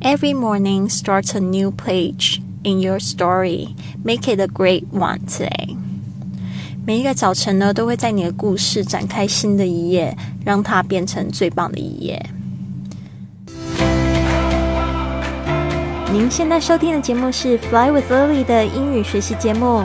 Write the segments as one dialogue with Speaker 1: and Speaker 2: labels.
Speaker 1: Every morning starts a new page in your story. Make it a great one today. 每一个早晨呢，都会在你的故事展开新的一页，让它变成最棒的一页。您现在收听的节目是《Fly with Lily》的英语学习节目，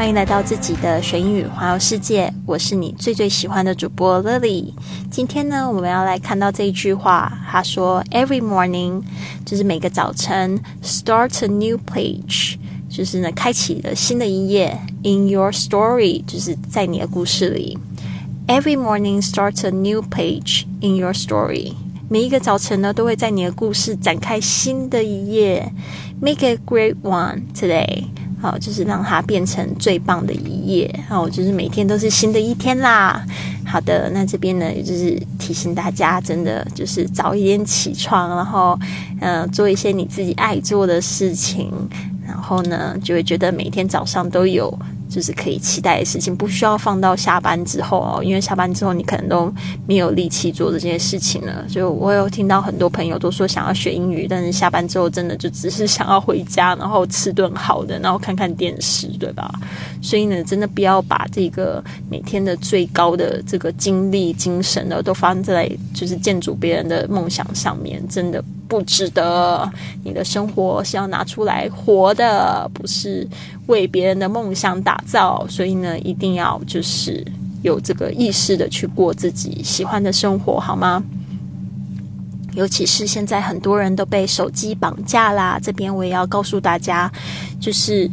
Speaker 1: 欢迎来到自己的学英语环游世界，我是你最最喜欢的主播 Lily。今天呢，我们要来看到这一句话，他说：“Every morning，就是每个早晨，start a new page，就是呢，开启了新的一页。In your story，就是在你的故事里。Every morning start a new page in your story。每一个早晨呢，都会在你的故事展开新的一页。Make a great one today。”好，就是让它变成最棒的一页。好，就是每天都是新的一天啦。好的，那这边呢，也就是提醒大家，真的就是早一点起床，然后嗯，做一些你自己爱做的事情，然后呢，就会觉得每天早上都有。就是可以期待的事情，不需要放到下班之后哦，因为下班之后你可能都没有力气做这件事情了。就我有听到很多朋友都说想要学英语，但是下班之后真的就只是想要回家，然后吃顿好的，然后看看电视，对吧？所以呢，真的不要把这个每天的最高的这个精力、精神呢，都放在就是建筑别人的梦想上面，真的。不值得，你的生活是要拿出来活的，不是为别人的梦想打造。所以呢，一定要就是有这个意识的去过自己喜欢的生活，好吗？尤其是现在很多人都被手机绑架啦，这边我也要告诉大家，就是。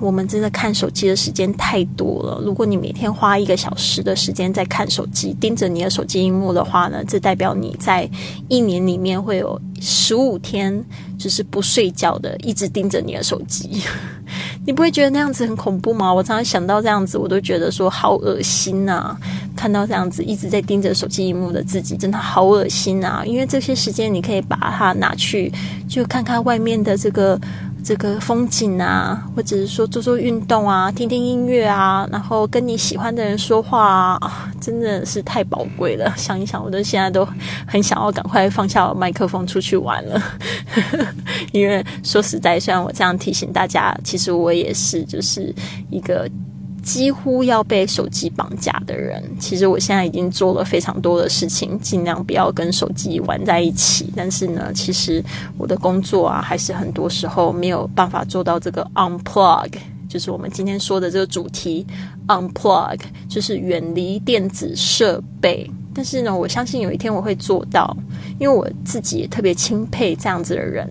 Speaker 1: 我们真的看手机的时间太多了。如果你每天花一个小时的时间在看手机，盯着你的手机荧幕的话呢，这代表你在一年里面会有十五天就是不睡觉的，一直盯着你的手机。你不会觉得那样子很恐怖吗？我常常想到这样子，我都觉得说好恶心呐！看到这样子一直在盯着手机荧幕的自己，真的好恶心啊！因为这些时间你可以把它拿去，就看看外面的这个。这个风景啊，或者是说做做运动啊，听听音乐啊，然后跟你喜欢的人说话啊，真的是太宝贵了。想一想，我都现在都很想要赶快放下麦克风出去玩了。因为说实在，虽然我这样提醒大家，其实我也是就是一个。几乎要被手机绑架的人，其实我现在已经做了非常多的事情，尽量不要跟手机玩在一起。但是呢，其实我的工作啊，还是很多时候没有办法做到这个 unplug，就是我们今天说的这个主题 unplug，就是远离电子设备。但是呢，我相信有一天我会做到，因为我自己也特别钦佩这样子的人。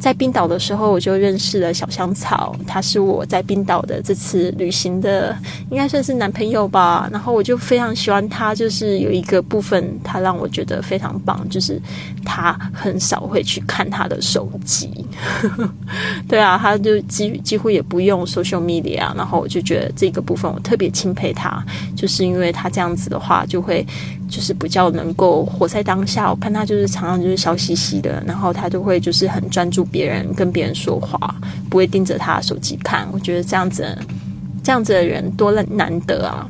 Speaker 1: 在冰岛的时候，我就认识了小香草，他是我在冰岛的这次旅行的，应该算是男朋友吧。然后我就非常喜欢他，就是有一个部分，他让我觉得非常棒，就是他很少会去看他的手机。对啊，他就几几乎也不用 social media。然后我就觉得这个部分我特别钦佩他，就是因为他这样子的话，就会就是比较能够活在当下。我看他就是常常就是笑嘻嘻的，然后他就会就是很专注。别人跟别人说话，不会盯着他手机看。我觉得这样子，这样子的人多难得啊！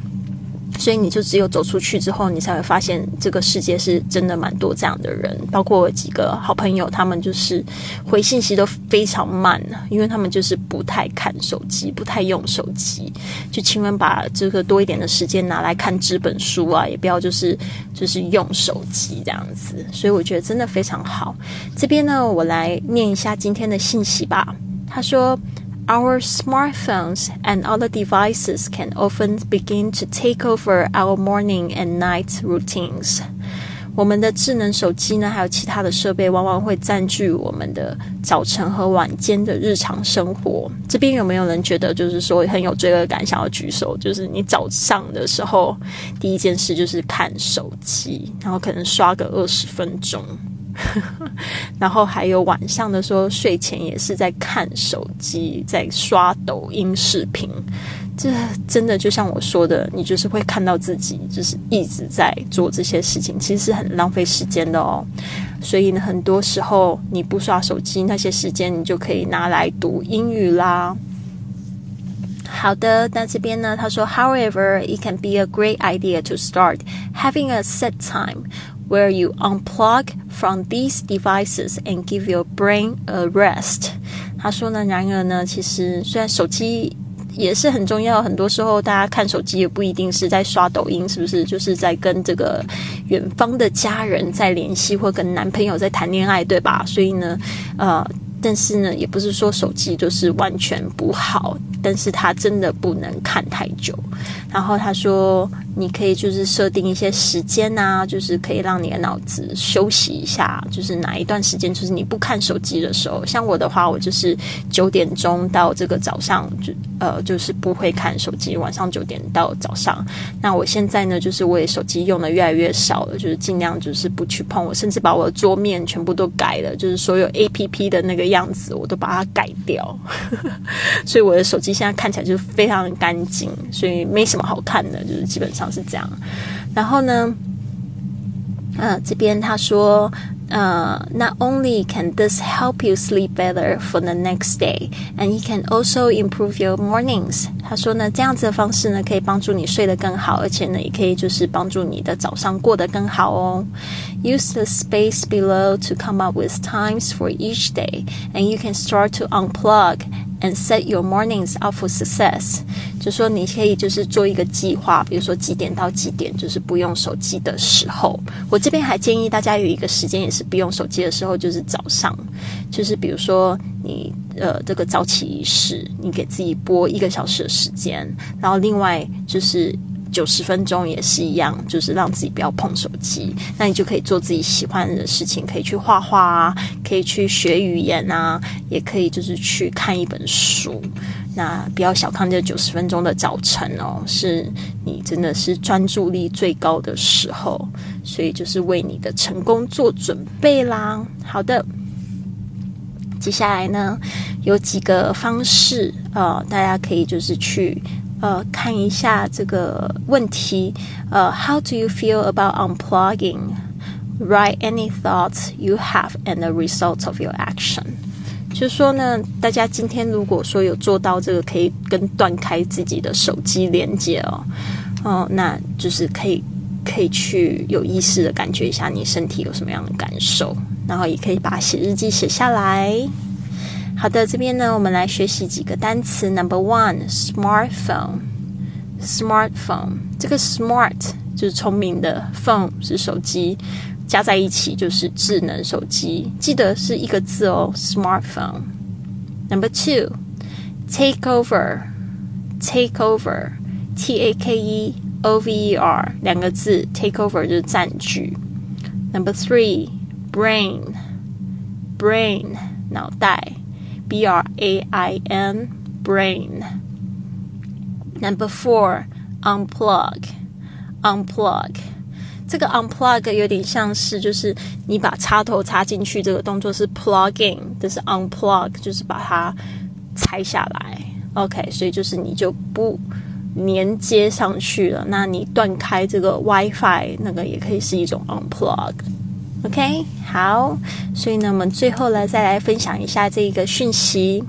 Speaker 1: 所以你就只有走出去之后，你才会发现这个世界是真的蛮多这样的人。包括几个好朋友，他们就是回信息都非常慢，因为他们就是不太看手机，不太用手机。就请问把这个多一点的时间拿来看纸本书啊，也不要就是就是用手机这样子。所以我觉得真的非常好。这边呢，我来念一下今天的信息吧。他说。Our smartphones and other devices can often begin to take over our morning and night routines. 我们的智能手机呢，还有其他的设备，往往会占据我们的早晨和晚间的日常生活。这边有没有人觉得，就是说很有罪恶感，想要举手？就是你早上的时候，第一件事就是看手机，然后可能刷个二十分钟。然后还有晚上的时候，睡前也是在看手机，在刷抖音视频。这真的就像我说的，你就是会看到自己就是一直在做这些事情，其实是很浪费时间的哦。所以呢，很多时候你不刷手机，那些时间你就可以拿来读英语啦。好的，那这边呢，他说，However, it can be a great idea to start having a set time where you unplug from these devices and give your brain a rest。他说呢，然而呢，其实虽然手机也是很重要，很多时候大家看手机也不一定是在刷抖音，是不是？就是在跟这个远方的家人在联系，或跟男朋友在谈恋爱，对吧？所以呢，呃，但是呢，也不是说手机就是完全不好。但是他真的不能看太久。然后他说，你可以就是设定一些时间啊，就是可以让你的脑子休息一下。就是哪一段时间，就是你不看手机的时候。像我的话，我就是九点钟到这个早上就呃，就是不会看手机。晚上九点到早上。那我现在呢，就是我也手机用的越来越少了，就是尽量就是不去碰。我甚至把我的桌面全部都改了，就是所有 A P P 的那个样子我都把它改掉。所以我的手机。现在看起来就是非常干净，所以没什么好看的，就是基本上是这样。然后呢，呃，这边他说。uh, not only can this help you sleep better for the next day, and it can also improve your mornings. 他说呢，这样子的方式呢，可以帮助你睡得更好，而且呢，也可以就是帮助你的早上过得更好哦。Use the space below to come up with times for each day, and you can start to unplug and set your mornings up for success. 就说你可以就是做一个计划，比如说几点到几点就是不用手机的时候。我这边还建议大家有一个时间也是不用手机的时候，就是早上，就是比如说你呃这个早起仪式，你给自己播一个小时的时间，然后另外就是。九十分钟也是一样，就是让自己不要碰手机，那你就可以做自己喜欢的事情，可以去画画啊，可以去学语言啊，也可以就是去看一本书。那不要小看这九十分钟的早晨哦，是你真的是专注力最高的时候，所以就是为你的成功做准备啦。好的，接下来呢有几个方式呃，大家可以就是去。呃，看一下这个问题。呃，How do you feel about unplugging? Write any thoughts you have and the results of your action. 就是说呢，大家今天如果说有做到这个，可以跟断开自己的手机连接哦，哦，那就是可以可以去有意识的感觉一下你身体有什么样的感受，然后也可以把写日记写下来。好的，这边呢，我们来学习几个单词。Number one，smartphone，smartphone。这个 smart 就是聪明的，phone 是手机，加在一起就是智能手机。记得是一个字哦，smartphone。Number two，take over，take over，T A K E O V E R 两个字，take over 就是占据。Number three，brain，brain 脑袋。B R A I N brain. Number four, unplug, unplug. 这个 unplug 有点像是就是你把插头插进去，这个动作是 plugging，但是 unplug 就是把它拆下来。OK，所以就是你就不连接上去了。那你断开这个 WiFi，那个也可以是一种 unplug。 OK，好，所以呢，我们最后呢，再来分享一下这个讯息。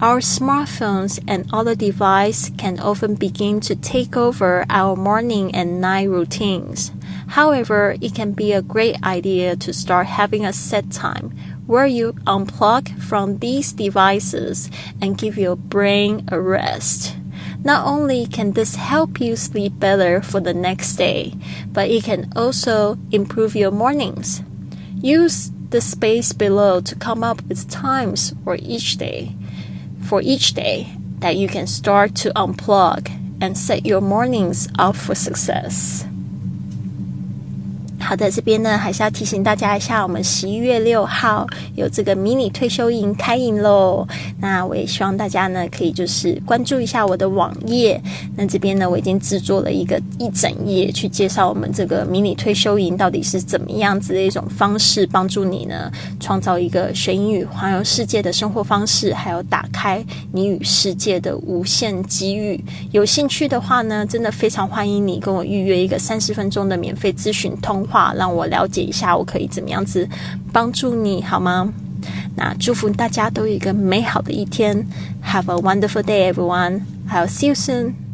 Speaker 1: Our smartphones and other devices can often begin to take over our morning and night routines. However, it can be a great idea to start having a set time where you unplug from these devices and give your brain a rest. Not only can this help you sleep better for the next day, but it can also improve your mornings. Use the space below to come up with times for each day, for each day that you can start to unplug and set your mornings up for success. 好的，这边呢还是要提醒大家一下，我们十一月六号有这个迷你退休营开营喽。那我也希望大家呢可以就是关注一下我的网页。那这边呢我已经制作了一个一整页去介绍我们这个迷你退休营到底是怎么样子的一种方式，帮助你呢创造一个学英语环游世界的生活方式，还有打开你与世界的无限机遇。有兴趣的话呢，真的非常欢迎你跟我预约一个三十分钟的免费咨询通话话。让我了解一下，我可以怎么样子帮助你好吗？那祝福大家都有一个美好的一天。Have a wonderful day, everyone. I'll see you soon.